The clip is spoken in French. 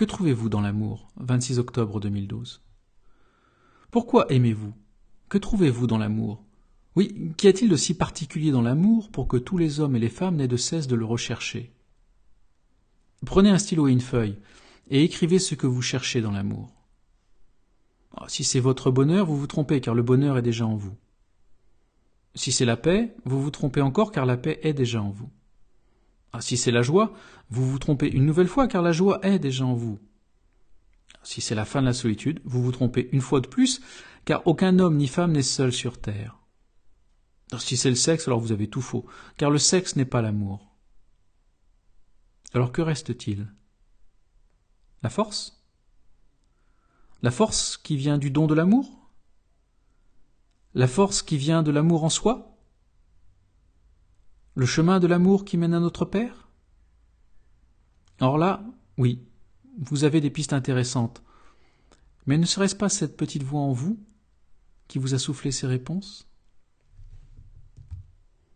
Que trouvez-vous dans l'amour 26 octobre 2012. Pourquoi aimez-vous? Que trouvez-vous dans l'amour? Oui, qu'y a-t-il de si particulier dans l'amour pour que tous les hommes et les femmes n'aient de cesse de le rechercher? Prenez un stylo et une feuille, et écrivez ce que vous cherchez dans l'amour. Ah, si c'est votre bonheur, vous vous trompez, car le bonheur est déjà en vous. Si c'est la paix, vous vous trompez encore, car la paix est déjà en vous. Ah, si c'est la joie, vous vous trompez une nouvelle fois, car la joie est déjà en vous. Si c'est la fin de la solitude, vous vous trompez une fois de plus, car aucun homme ni femme n'est seul sur terre. si c'est le sexe, alors vous avez tout faux, car le sexe n'est pas l'amour. Alors que reste-t-il? La force? La force qui vient du don de l'amour? La force qui vient de l'amour en soi? Le chemin de l'amour qui mène à notre Père? Or là, oui, vous avez des pistes intéressantes. Mais ne serait-ce pas cette petite voix en vous qui vous a soufflé ces réponses?